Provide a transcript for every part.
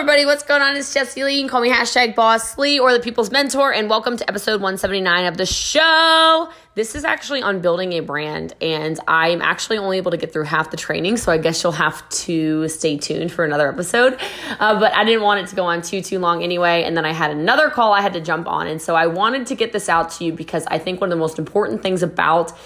everybody. What's going on? It's Jessie Lee. You can call me hashtag Boss Lee or the People's Mentor, and welcome to episode 179 of the show. This is actually on building a brand, and I'm actually only able to get through half the training, so I guess you'll have to stay tuned for another episode. Uh, but I didn't want it to go on too, too long anyway, and then I had another call I had to jump on, and so I wanted to get this out to you because I think one of the most important things about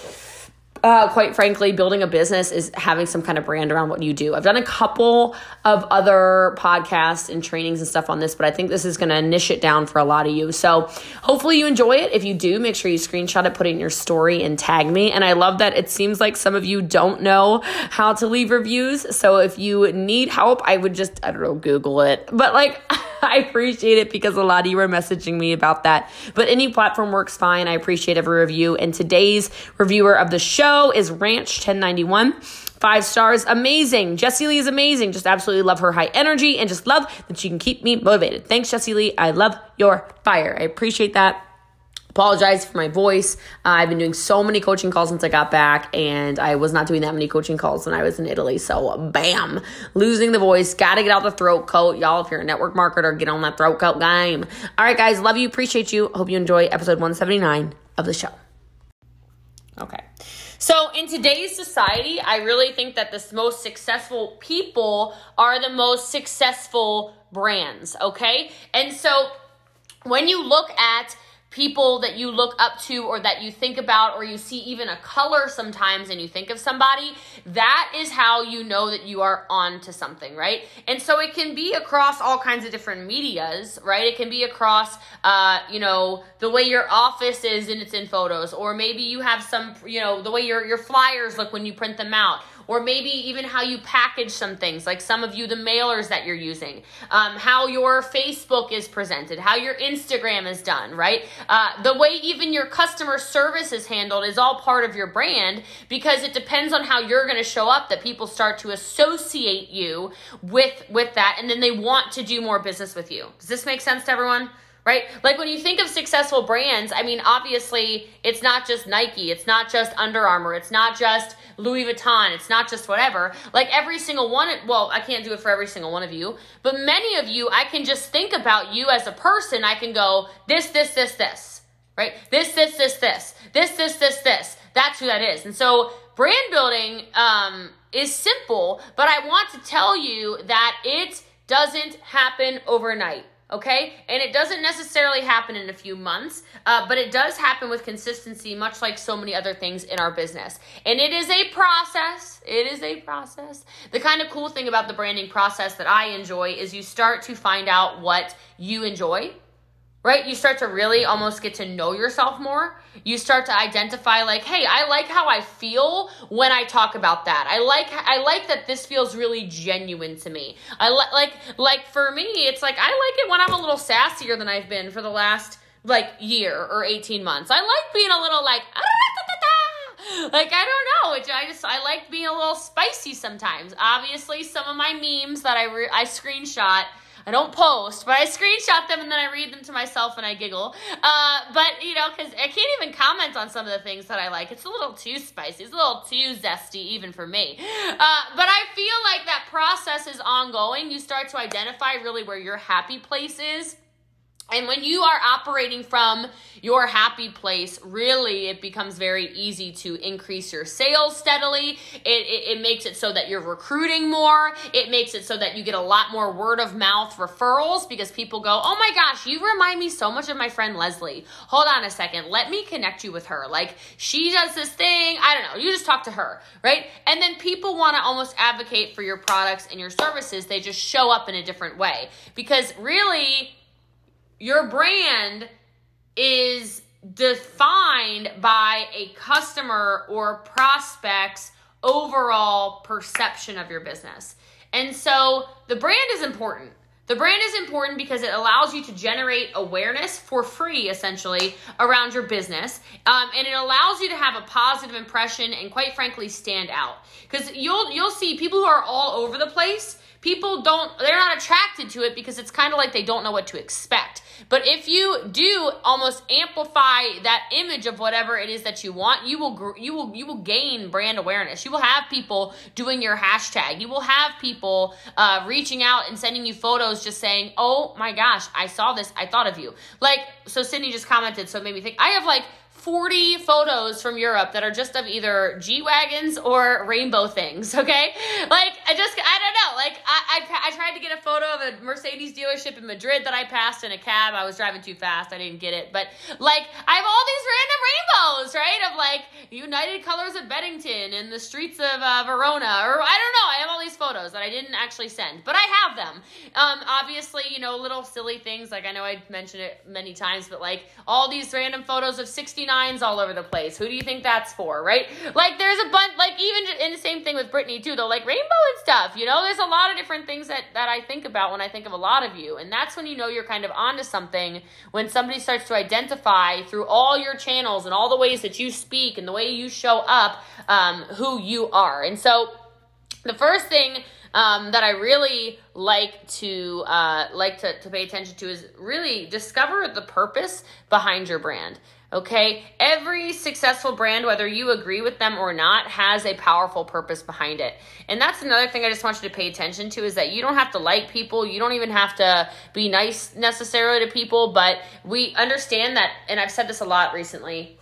uh, quite frankly, building a business is having some kind of brand around what you do. I've done a couple of other podcasts and trainings and stuff on this, but I think this is going to niche it down for a lot of you. So hopefully you enjoy it. If you do, make sure you screenshot it, put it in your story, and tag me. And I love that it seems like some of you don't know how to leave reviews. So if you need help, I would just, I don't know, Google it. But like, I appreciate it because a lot of you are messaging me about that. But any platform works fine. I appreciate every review. And today's reviewer of the show is Ranch 1091. Five stars, amazing. Jessie Lee is amazing. Just absolutely love her high energy and just love that she can keep me motivated. Thanks, Jessie Lee. I love your fire. I appreciate that apologize for my voice. Uh, I've been doing so many coaching calls since I got back, and I was not doing that many coaching calls when I was in Italy. So, bam, losing the voice. Got to get out the throat coat. Y'all, if you're a network marketer, get on that throat coat game. All right, guys, love you, appreciate you. Hope you enjoy episode 179 of the show. Okay. So, in today's society, I really think that the most successful people are the most successful brands, okay? And so, when you look at people that you look up to or that you think about or you see even a color sometimes and you think of somebody that is how you know that you are on to something right? And so it can be across all kinds of different medias right? It can be across uh, you know the way your office is and it's in photos or maybe you have some you know the way your, your flyers look when you print them out or maybe even how you package some things, like some of you, the mailers that you're using, um, how your Facebook is presented, how your Instagram is done, right? Uh, the way even your customer service is handled is all part of your brand because it depends on how you're going to show up that people start to associate you with with that and then they want to do more business with you. Does this make sense to everyone? Right? Like when you think of successful brands, I mean, obviously, it's not just Nike, it's not just Under Armour, it's not just Louis Vuitton, it's not just whatever. Like every single one, well, I can't do it for every single one of you, but many of you, I can just think about you as a person. I can go, this, this, this, this, right? This, this, this, this, this, this, this, this. That's who that is. And so, brand building um, is simple, but I want to tell you that it doesn't happen overnight okay? And it doesn't necessarily happen in a few months, uh, but it does happen with consistency, much like so many other things in our business. And it is a process. It is a process. The kind of cool thing about the branding process that I enjoy is you start to find out what you enjoy right? You start to really almost get to know yourself more. You start to identify like, "Hey, I like how I feel when I talk about that. I like I like that this feels really genuine to me. I li- like like for me, it's like I like it when I'm a little sassier than I've been for the last like year or 18 months. I like being a little like like I don't know, I just I like being a little spicy sometimes. Obviously, some of my memes that I re- I screenshot I don't post, but I screenshot them and then I read them to myself and I giggle. Uh, but you know, because I can't even comment on some of the things that I like. It's a little too spicy. It's a little too zesty, even for me. Uh, but I feel like that process is ongoing. You start to identify really where your happy place is and when you are operating from your happy place, really it becomes very easy to increase your sales steadily. It, it, it, makes it so that you're recruiting more. It makes it so that you get a lot more word of mouth referrals because people go, Oh my gosh, you remind me so much of my friend Leslie. Hold on a second. Let me connect you with her. Like she does this thing. I don't know. You just talk to her, right? And then people want to almost advocate for your products and your services. They just show up in a different way because really, your brand is defined by a customer or prospect's overall perception of your business. And so the brand is important. The brand is important because it allows you to generate awareness for free, essentially, around your business, um, and it allows you to have a positive impression and, quite frankly, stand out. Because you'll you'll see people who are all over the place people don't, they're not attracted to it because it's kind of like they don't know what to expect. But if you do almost amplify that image of whatever it is that you want, you will you will you will gain brand awareness. You will have people doing your hashtag. You will have people uh, reaching out and sending you photos, just saying, "Oh my gosh, I saw this. I thought of you." Like so, Sydney just commented, so it made me think. I have like 40 photos from Europe that are just of either G Wagons or rainbow things, okay? Like, I just, I don't know. Like, I, I, I, tried to get a photo of a Mercedes dealership in Madrid that I passed in a cab. I was driving too fast. I didn't get it. But, like, I have all these random rainbows, right? Of, like, United Colors of Benetton and the streets of uh, Verona. Or, I don't know. I have all these photos that I didn't actually send. But I have them. Um, obviously, you know, little silly things. Like, I know I mentioned it many times, but, like, all these random photos of 69 all over the place. Who do you think that's for, right? Like there's a bunch, like even in the same thing with Brittany too, though, like rainbow and stuff. You know, there's a lot of different things that that I think about when I think of a lot of you, and that's when you know you're kind of onto something when somebody starts to identify through all your channels and all the ways that you speak and the way you show up um, who you are. And so the first thing um, that I really like to uh, like to, to pay attention to is really discover the purpose behind your brand. Okay, every successful brand, whether you agree with them or not, has a powerful purpose behind it. And that's another thing I just want you to pay attention to is that you don't have to like people, you don't even have to be nice necessarily to people, but we understand that, and I've said this a lot recently,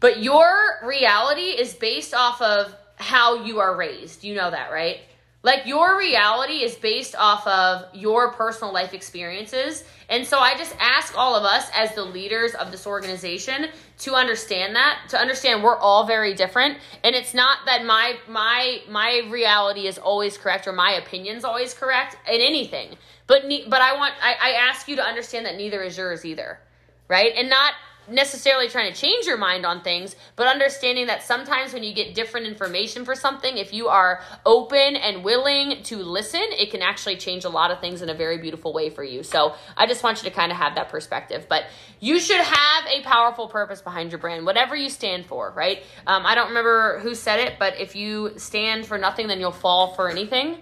but your reality is based off of how you are raised. You know that, right? Like your reality is based off of your personal life experiences. And so I just ask all of us as the leaders of this organization to understand that, to understand we're all very different. And it's not that my my my reality is always correct or my opinion's always correct in anything. But but I want I, I ask you to understand that neither is yours either. Right? And not necessarily trying to change your mind on things, but understanding that sometimes when you get different information for something, if you are open and willing to listen, it can actually change a lot of things in a very beautiful way for you. So I just want you to kind of have that perspective. But you should have a powerful purpose behind your brand, whatever you stand for, right? Um, I don't remember who said it, but if you stand for nothing, then you'll fall for anything,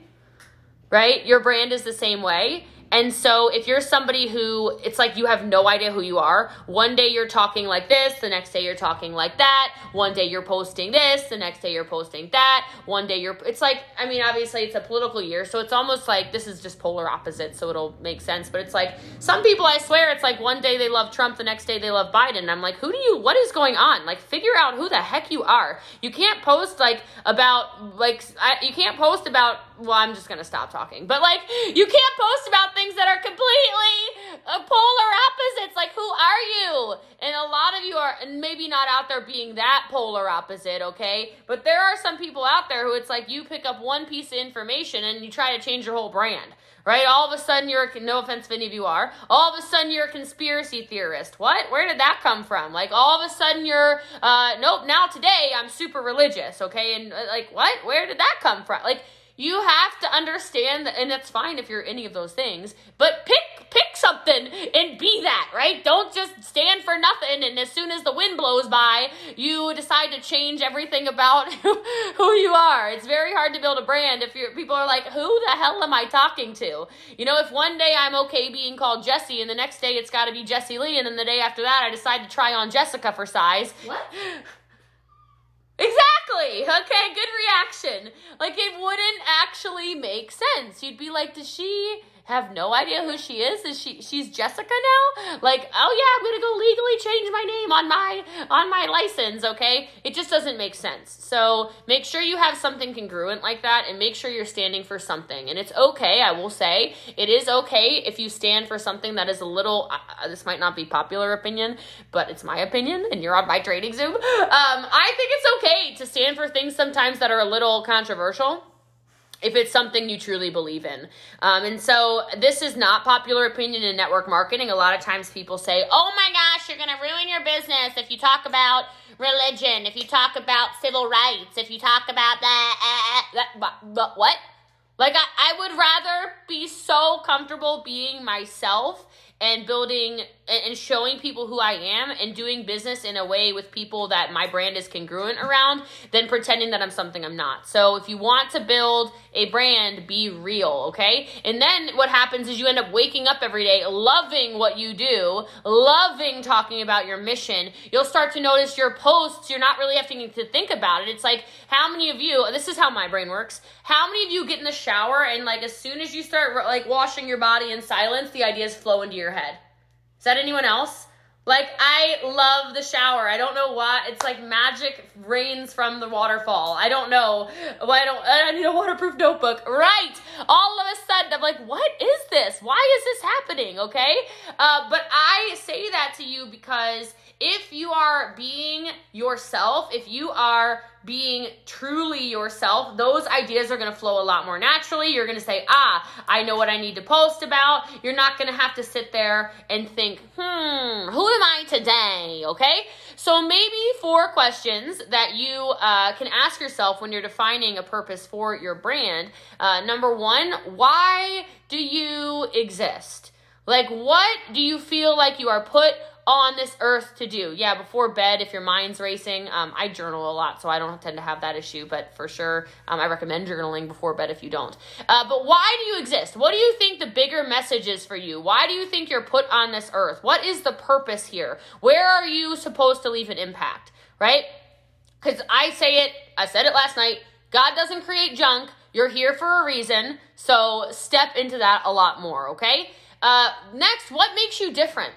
right? Your brand is the same way. And so if you're somebody who it's like you have no idea who you are, one day you're talking like this, the next day you're talking like that, one day you're posting this, the next day you're posting that, one day you're it's like I mean obviously it's a political year, so it's almost like this is just polar opposite, so it'll make sense, but it's like some people I swear it's like one day they love Trump, the next day they love Biden. I'm like, "Who do you what is going on? Like figure out who the heck you are. You can't post like about like I, you can't post about well, I'm just gonna stop talking. But like, you can't post about things that are completely uh, polar opposites. Like, who are you? And a lot of you are, and maybe not out there being that polar opposite, okay? But there are some people out there who it's like you pick up one piece of information and you try to change your whole brand right? All of a sudden, you're no offense if any of you are. All of a sudden, you're a conspiracy theorist. What? Where did that come from? Like, all of a sudden, you're, uh, nope, now today, I'm super religious, okay? And, uh, like, what? Where did that come from? Like, you have to understand that, and it's fine if you're any of those things, but pick pick something and be that, right? Don't just stand for nothing and as soon as the wind blows by, you decide to change everything about who you are. It's very hard to build a brand if you're, people are like, who the hell am I talking to? You know, if one day I'm okay being called Jesse and the next day it's got to be Jesse Lee and then the day after that I decide to try on Jessica for size. What? Exactly. Okay, good reaction. Like it wouldn't actually make sense. You'd be like, does she have no idea who she is. Is she she's Jessica now? Like, oh yeah, I'm gonna go legally change my name on my on my license, okay? It just doesn't make sense. So make sure you have something congruent like that and make sure you're standing for something. And it's okay, I will say, it is okay if you stand for something that is a little uh, this might not be popular opinion, but it's my opinion and you're on my trading Zoom. Um, I think it's okay to stand for things sometimes that are a little controversial if it's something you truly believe in. Um, and so this is not popular opinion in network marketing. A lot of times people say, oh my gosh, you're going to ruin your business if you talk about religion, if you talk about civil rights, if you talk about that, uh, that but, but what? Like, I, I would rather be so comfortable being myself and building and showing people who I am and doing business in a way with people that my brand is congruent around than pretending that I'm something I'm not. So if you want to build a brand, be real, okay? And then what happens is you end up waking up every day loving what you do, loving talking about your mission. You'll start to notice your posts, you're not really having to think about it. It's like how many of you, this is how my brain works. How many of you get in the shower and like as soon as you start like washing your body in silence, the ideas flow into your head? Is that anyone else? Like I love the shower. I don't know why. It's like magic rains from the waterfall. I don't know. Why I don't I need a waterproof notebook. Right. All of a sudden I'm like, what is this? Why is this happening? Okay? Uh, but I to you because if you are being yourself, if you are being truly yourself, those ideas are going to flow a lot more naturally. You're going to say, ah, I know what I need to post about. You're not going to have to sit there and think, hmm, who am I today? Okay? So maybe four questions that you uh, can ask yourself when you're defining a purpose for your brand. Uh, number one, why do you exist? Like, what do you feel like you are put on this earth to do. Yeah, before bed, if your mind's racing, um, I journal a lot, so I don't tend to have that issue, but for sure, um, I recommend journaling before bed if you don't. Uh, but why do you exist? What do you think the bigger message is for you? Why do you think you're put on this earth? What is the purpose here? Where are you supposed to leave an impact, right? Because I say it, I said it last night God doesn't create junk. You're here for a reason. So step into that a lot more, okay? Uh, next, what makes you different?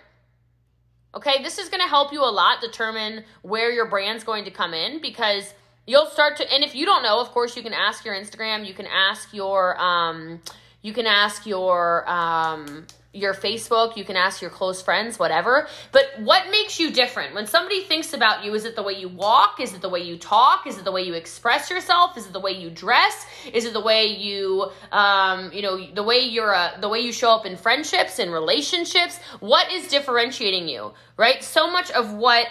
Okay, this is to help you a lot determine where your brand's going to come in because you'll start to and if you don't know, of course, you can ask your Instagram, you can ask your um you can ask your um your Facebook, you can ask your close friends, whatever. But what makes you different? When somebody thinks about you, is it the way you walk? Is it the way you talk? Is it the way you express yourself? Is it the way you dress? Is it the way you, um, you know, the way you're, uh, the way you show up in friendships and relationships? What is differentiating you, right? So much of what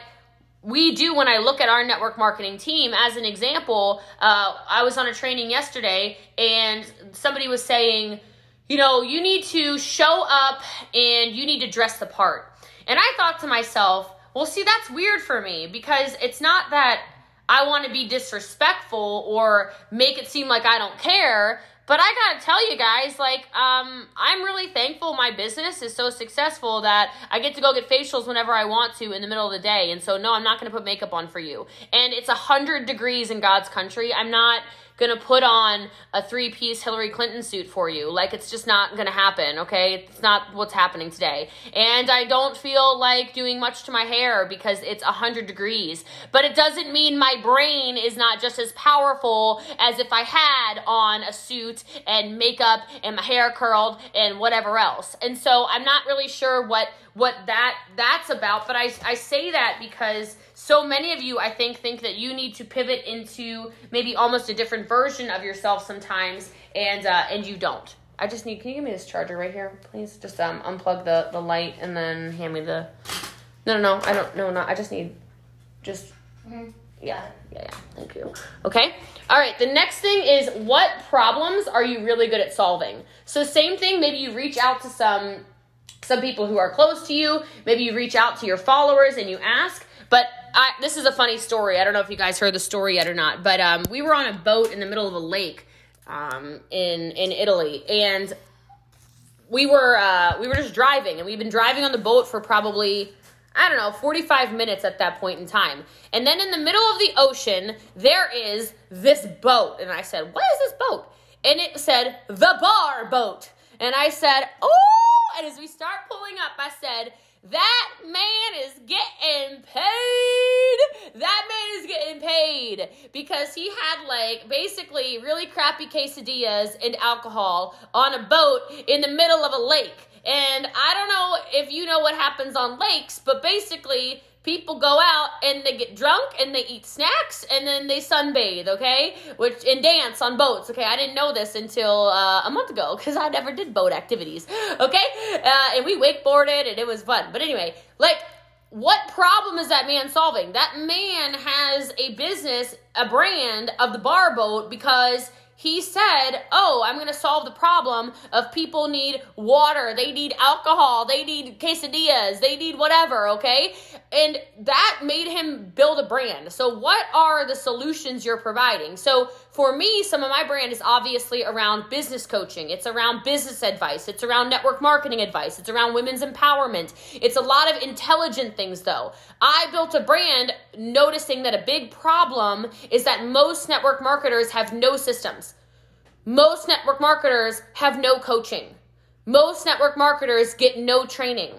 we do when I look at our network marketing team, as an example, uh, I was on a training yesterday and somebody was saying, you know, you need to show up and you need to dress the part. And I thought to myself, well, see, that's weird for me because it's not that I want to be disrespectful or make it seem like I don't care. But I gotta tell you guys, like, um, I'm really thankful my business is so successful that I get to go get facials whenever I want to in the middle of the day. And so, no, I'm not gonna put makeup on for you. And it's a hundred degrees in God's country. I'm not gonna put on a three piece Hillary Clinton suit for you. Like, it's just not gonna happen, okay? It's not what's happening today. And I don't feel like doing much to my hair because it's 100 degrees. But it doesn't mean my brain is not just as powerful as if I had on a suit and makeup and my hair curled and whatever else. And so I'm not really sure what what that that's about, but I I say that because so many of you, I think, think that you need to pivot into maybe almost a different version of yourself sometimes, and uh, and you don't. I just need. Can you give me this charger right here, please? Just um unplug the the light and then hand me the. No, no, no. I don't. No, not. I just need. Just. Mm-hmm. Yeah, yeah, yeah. Thank you. Okay. All right. The next thing is what problems are you really good at solving? So same thing. Maybe you reach out to some some people who are close to you. Maybe you reach out to your followers and you ask. But I, this is a funny story. I don't know if you guys heard the story yet or not, but um, we were on a boat in the middle of a lake um, in in Italy, and we were uh, we were just driving, and we've been driving on the boat for probably I don't know 45 minutes at that point in time, and then in the middle of the ocean there is this boat, and I said, "What is this boat?" And it said the bar boat, and I said, "Oh!" And as we start pulling up, I said that man is getting paid. That man is getting paid because he had like basically really crappy quesadillas and alcohol on a boat in the middle of a lake. And I don't know if you know what happens on lakes, but basically people go out and they get drunk and they eat snacks and then they sunbathe okay? Which and dance on boats okay? I didn't know this until uh, a month ago because i never did boat activities okay? Uh, and we wakeboarded and it was fun. But anyway like what problem is that man solving? That man has a business a brand of the bar boat because he said, Oh, I'm going to solve the problem of people need water, they need alcohol, they need quesadillas, they need whatever, okay? And that made him build a brand. So, what are the solutions you're providing? So, for me, some of my brand is obviously around business coaching, it's around business advice, it's around network marketing advice, it's around women's empowerment. It's a lot of intelligent things, though. I built a brand noticing that a big problem is that most network marketers have no systems. Most network marketers have no coaching. Most network marketers get no training.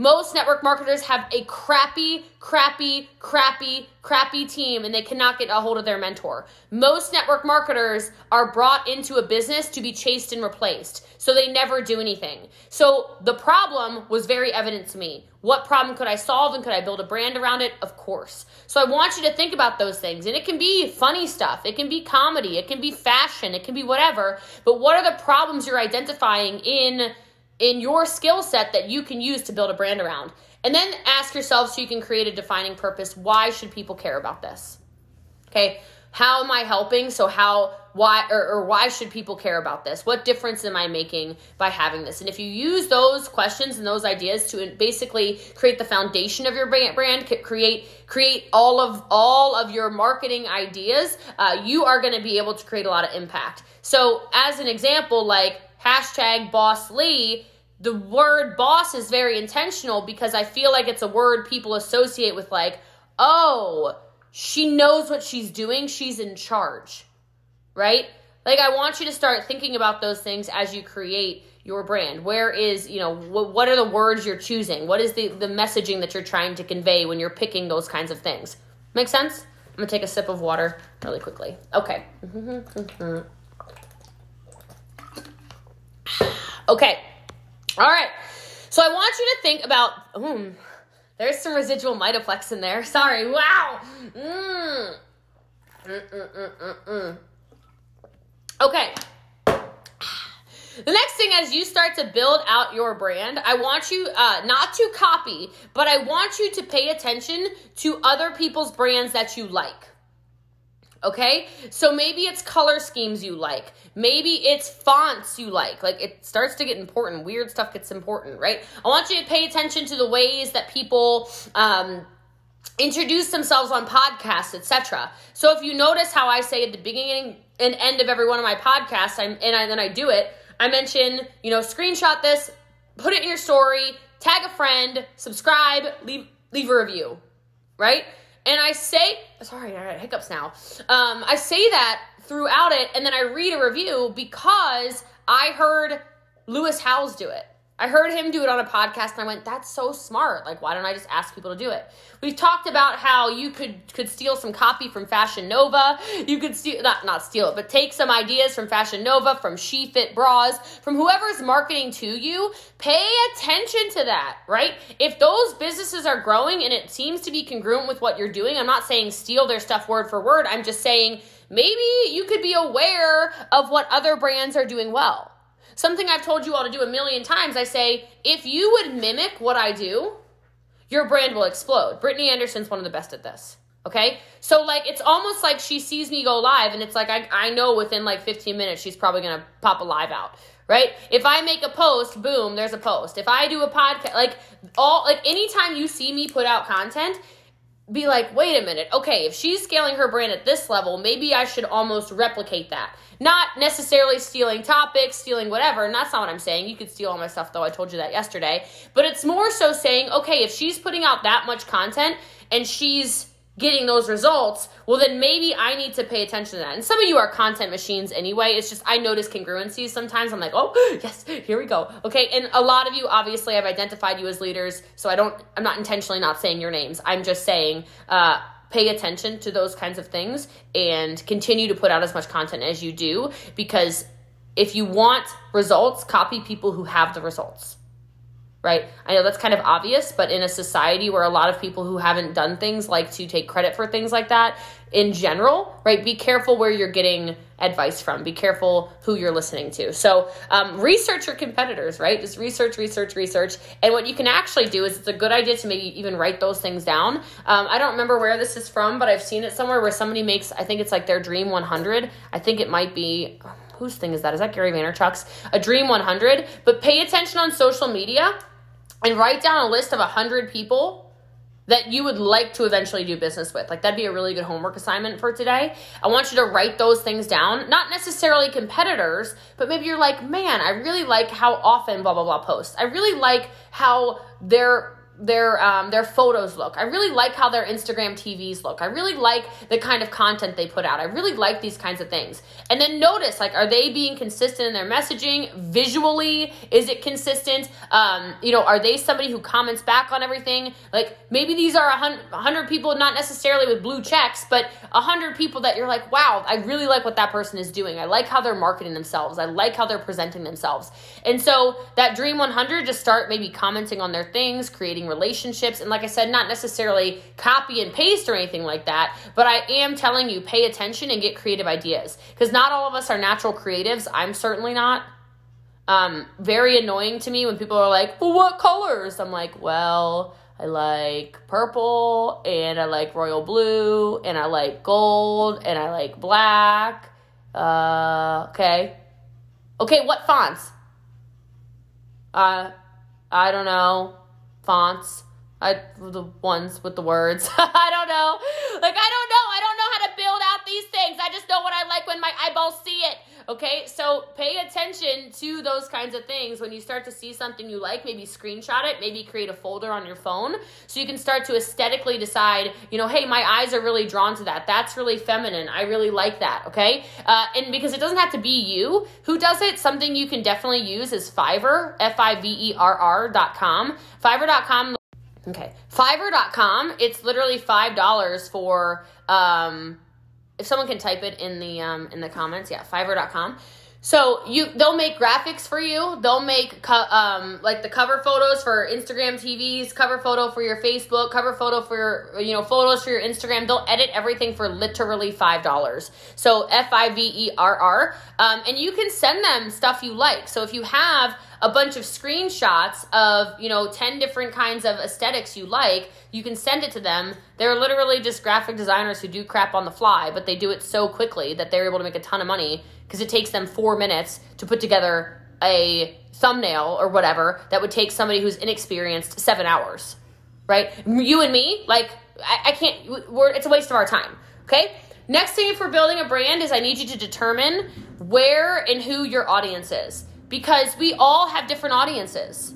Most network marketers have a crappy, crappy, crappy, crappy team and they cannot get a hold of their mentor. Most network marketers are brought into a business to be chased and replaced, so they never do anything. So the problem was very evident to me. What problem could I solve and could I build a brand around it? Of course. So I want you to think about those things. And it can be funny stuff, it can be comedy, it can be fashion, it can be whatever. But what are the problems you're identifying in? In your skill set that you can use to build a brand around. And then ask yourself so you can create a defining purpose. Why should people care about this? Okay. How am I helping? So how why or, or, why should people care about this? What difference am I making by having this? And if you use those questions and those ideas to basically create the foundation of your brand, create create all of all of your marketing ideas, uh, you are going to be able to create a lot of impact. So as an example, like hashtag boss Lee, the word boss is very intentional because I feel like it's a word people associate with, like, oh, she knows what she's doing, she's in charge, right? Like, I want you to start thinking about those things as you create your brand. Where is, you know, wh- what are the words you're choosing? What is the, the messaging that you're trying to convey when you're picking those kinds of things? Make sense? I'm gonna take a sip of water really quickly. Okay. Okay. All right. So I want you to think about. Mm, there's some residual Mitoplex in there. Sorry. Wow. Mm. Okay. The next thing, as you start to build out your brand, I want you uh, not to copy, but I want you to pay attention to other people's brands that you like. Okay? So maybe it's color schemes you like. Maybe it's fonts you like. Like it starts to get important. Weird stuff gets important, right? I want you to pay attention to the ways that people um, introduce themselves on podcasts, etc. So if you notice how I say at the beginning and end of every one of my podcasts, I'm, and I, then I do it, I mention, you know, screenshot this, put it in your story, tag a friend, subscribe, leave leave a review, right? And I say, sorry, I got hiccups now. Um, I say that throughout it, and then I read a review because I heard Lewis Howes do it. I heard him do it on a podcast and I went, that's so smart. Like, why don't I just ask people to do it? We've talked about how you could could steal some copy from Fashion Nova. You could steal not not steal it, but take some ideas from Fashion Nova, from She Fit Bras, from whoever's marketing to you. Pay attention to that, right? If those businesses are growing and it seems to be congruent with what you're doing, I'm not saying steal their stuff word for word. I'm just saying maybe you could be aware of what other brands are doing well Something I've told you all to do a million times. I say, if you would mimic what I do, your brand will explode. Brittany Anderson's one of the best at this. Okay? So, like, it's almost like she sees me go live, and it's like, I, I know within like 15 minutes she's probably gonna pop a live out, right? If I make a post, boom, there's a post. If I do a podcast, like, all, like, anytime you see me put out content, be like, wait a minute, okay, if she's scaling her brand at this level, maybe I should almost replicate that. Not necessarily stealing topics, stealing whatever, and that's not what I'm saying. You could steal all my stuff, though. I told you that yesterday. But it's more so saying, okay, if she's putting out that much content and she's getting those results, well, then maybe I need to pay attention to that. And some of you are content machines anyway. It's just I notice congruencies sometimes. I'm like, oh, yes, here we go. Okay. And a lot of you, obviously, I've identified you as leaders. So I don't, I'm not intentionally not saying your names. I'm just saying, uh, pay attention to those kinds of things and continue to put out as much content as you do because if you want results, copy people who have the results. Right? I know that's kind of obvious, but in a society where a lot of people who haven't done things like to take credit for things like that in general, right? Be careful where you're getting advice from. Be careful who you're listening to. So, um, research your competitors, right? Just research, research, research. And what you can actually do is it's a good idea to maybe even write those things down. Um, I don't remember where this is from, but I've seen it somewhere where somebody makes, I think it's like their Dream 100. I think it might be whose thing is that? Is that Gary Vaynerchuk's? A Dream 100. But pay attention on social media and write down a list of 100 people that you would like to eventually do business with. Like that'd be a really good homework assignment for today. I want you to write those things down, not necessarily competitors, but maybe you're like, "Man, I really like how often blah blah blah posts. I really like how they're their um, their photos look. I really like how their Instagram TVs look. I really like the kind of content they put out. I really like these kinds of things. And then notice, like, are they being consistent in their messaging? Visually, is it consistent? Um, you know, are they somebody who comments back on everything? Like, maybe these are a hundred people, not necessarily with blue checks, but a hundred people that you're like, wow, I really like what that person is doing. I like how they're marketing themselves. I like how they're presenting themselves. And so that Dream 100, just start maybe commenting on their things, creating relationships. And like I said, not necessarily copy and paste or anything like that, but I am telling you, pay attention and get creative ideas. Because not all of us are natural creatives. I'm certainly not. Um, very annoying to me when people are like, well, what colors? I'm like, well, I like purple and I like royal blue and I like gold and I like black. Uh, okay. Okay, what fonts? Uh, I don't know fonts. I the ones with the words. I don't know. Like I don't know. I don't know how to build out these things. I just know what I like when my eyeballs see it. Okay? So pay attention to those kinds of things when you start to see something you like, maybe screenshot it, maybe create a folder on your phone so you can start to aesthetically decide, you know, hey, my eyes are really drawn to that. That's really feminine. I really like that, okay? Uh, and because it doesn't have to be you who does it, something you can definitely use is Fiverr, F I V E R R.com. Fiverr.com Okay. Fiverr.com, it's literally $5 for um if someone can type it in the um in the comments, yeah, fiverr.com. So you they'll make graphics for you. They'll make co- um like the cover photos for Instagram TVs, cover photo for your Facebook, cover photo for your you know photos for your Instagram. They'll edit everything for literally five dollars. So F I V E R R. Um, and you can send them stuff you like. So if you have a bunch of screenshots of, you know, 10 different kinds of aesthetics you like, you can send it to them. They're literally just graphic designers who do crap on the fly, but they do it so quickly that they're able to make a ton of money because it takes them four minutes to put together a thumbnail or whatever that would take somebody who's inexperienced seven hours, right? You and me, like, I, I can't, we're, it's a waste of our time, okay? Next thing for building a brand is I need you to determine where and who your audience is because we all have different audiences.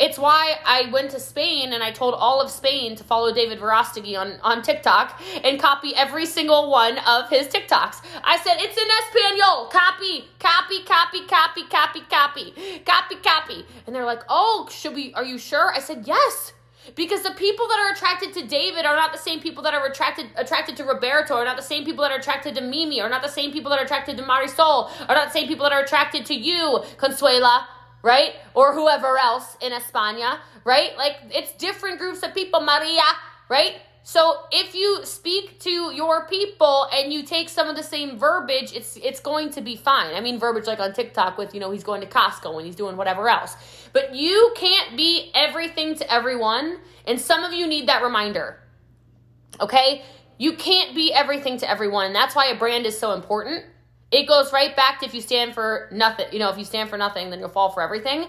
It's why I went to Spain and I told all of Spain to follow David Verostegui on, on TikTok and copy every single one of his TikToks. I said, it's in Espanol. Copy, copy, copy, copy, copy, copy, copy, copy. And they're like, oh, should we, are you sure? I said, yes. Because the people that are attracted to David are not the same people that are attracted attracted to Roberto, are not the same people that are attracted to Mimi, are not the same people that are attracted to Marisol, are not the same people that are attracted to you, Consuela, right? Or whoever else in España, right? Like it's different groups of people, Maria, right? So if you speak to your people and you take some of the same verbiage, it's it's going to be fine. I mean verbiage like on TikTok with, you know, he's going to Costco and he's doing whatever else. But you can't be everything to everyone, and some of you need that reminder. Okay? You can't be everything to everyone. That's why a brand is so important. It goes right back to if you stand for nothing, you know, if you stand for nothing, then you'll fall for everything.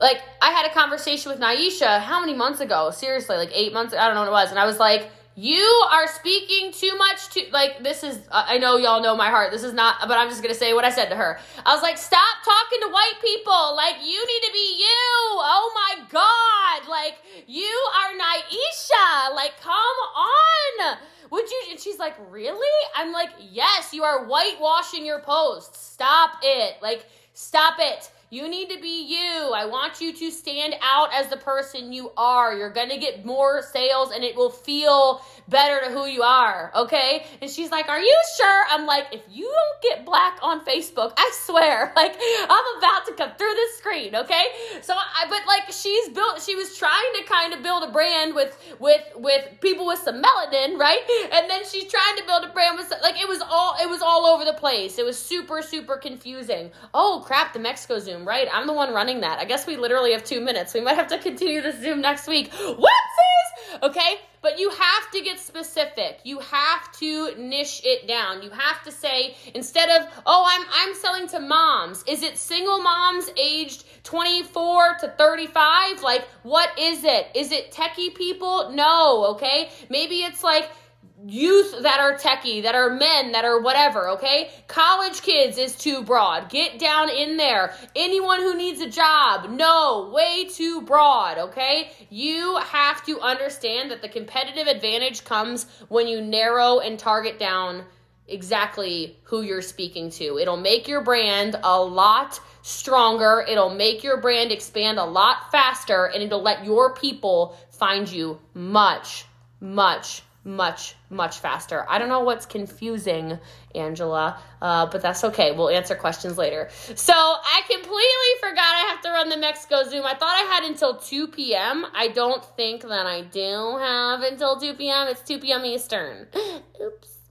Like I had a conversation with Naisha how many months ago? Seriously, like eight months. I don't know what it was, and I was like, "You are speaking too much to like this is. I know y'all know my heart. This is not, but I'm just gonna say what I said to her. I was like, "Stop talking to white people. Like you need to be you. Oh my god. Like you are Naisha. Like come on." Would you? And she's like, really? I'm like, yes, you are whitewashing your posts. Stop it. Like, stop it. You need to be you. I want you to stand out as the person you are. You're going to get more sales and it will feel better to who you are. Okay. And she's like, Are you sure? I'm like, If you don't get black on Facebook, I swear, like, I'm about to come through this screen. Okay. So I, but like, she's built, she was trying to kind of build a brand with, with, with people with some melanin, right? And then she's trying to build a brand with, like, it was all, it was all over the place. It was super, super confusing. Oh crap, the Mexico Zoom, right? I'm the one running that. I guess we literally have two minutes. We might have to continue the Zoom next week. Whoopsies! Okay, but you have to get specific. You have to niche it down. You have to say instead of, "Oh, I'm I'm selling to moms." Is it single moms aged 24 to 35? Like, what is it? Is it techie people? No, okay? Maybe it's like youth that are techie, that are men, that are whatever, okay? College kids is too broad. Get down in there. Anyone who needs a job, no, way too broad, okay? You have to understand that the competitive advantage comes when you narrow and target down exactly who you're speaking to. It'll make your brand a lot stronger, it'll make your brand expand a lot faster, and it'll let your people find you much, much much, much faster. I don't know what's confusing, Angela, uh, but that's okay. We'll answer questions later. So I completely forgot I have to run the Mexico Zoom. I thought I had until 2 p.m. I don't think that I do have until 2 p.m. It's 2 p.m. Eastern. Oops.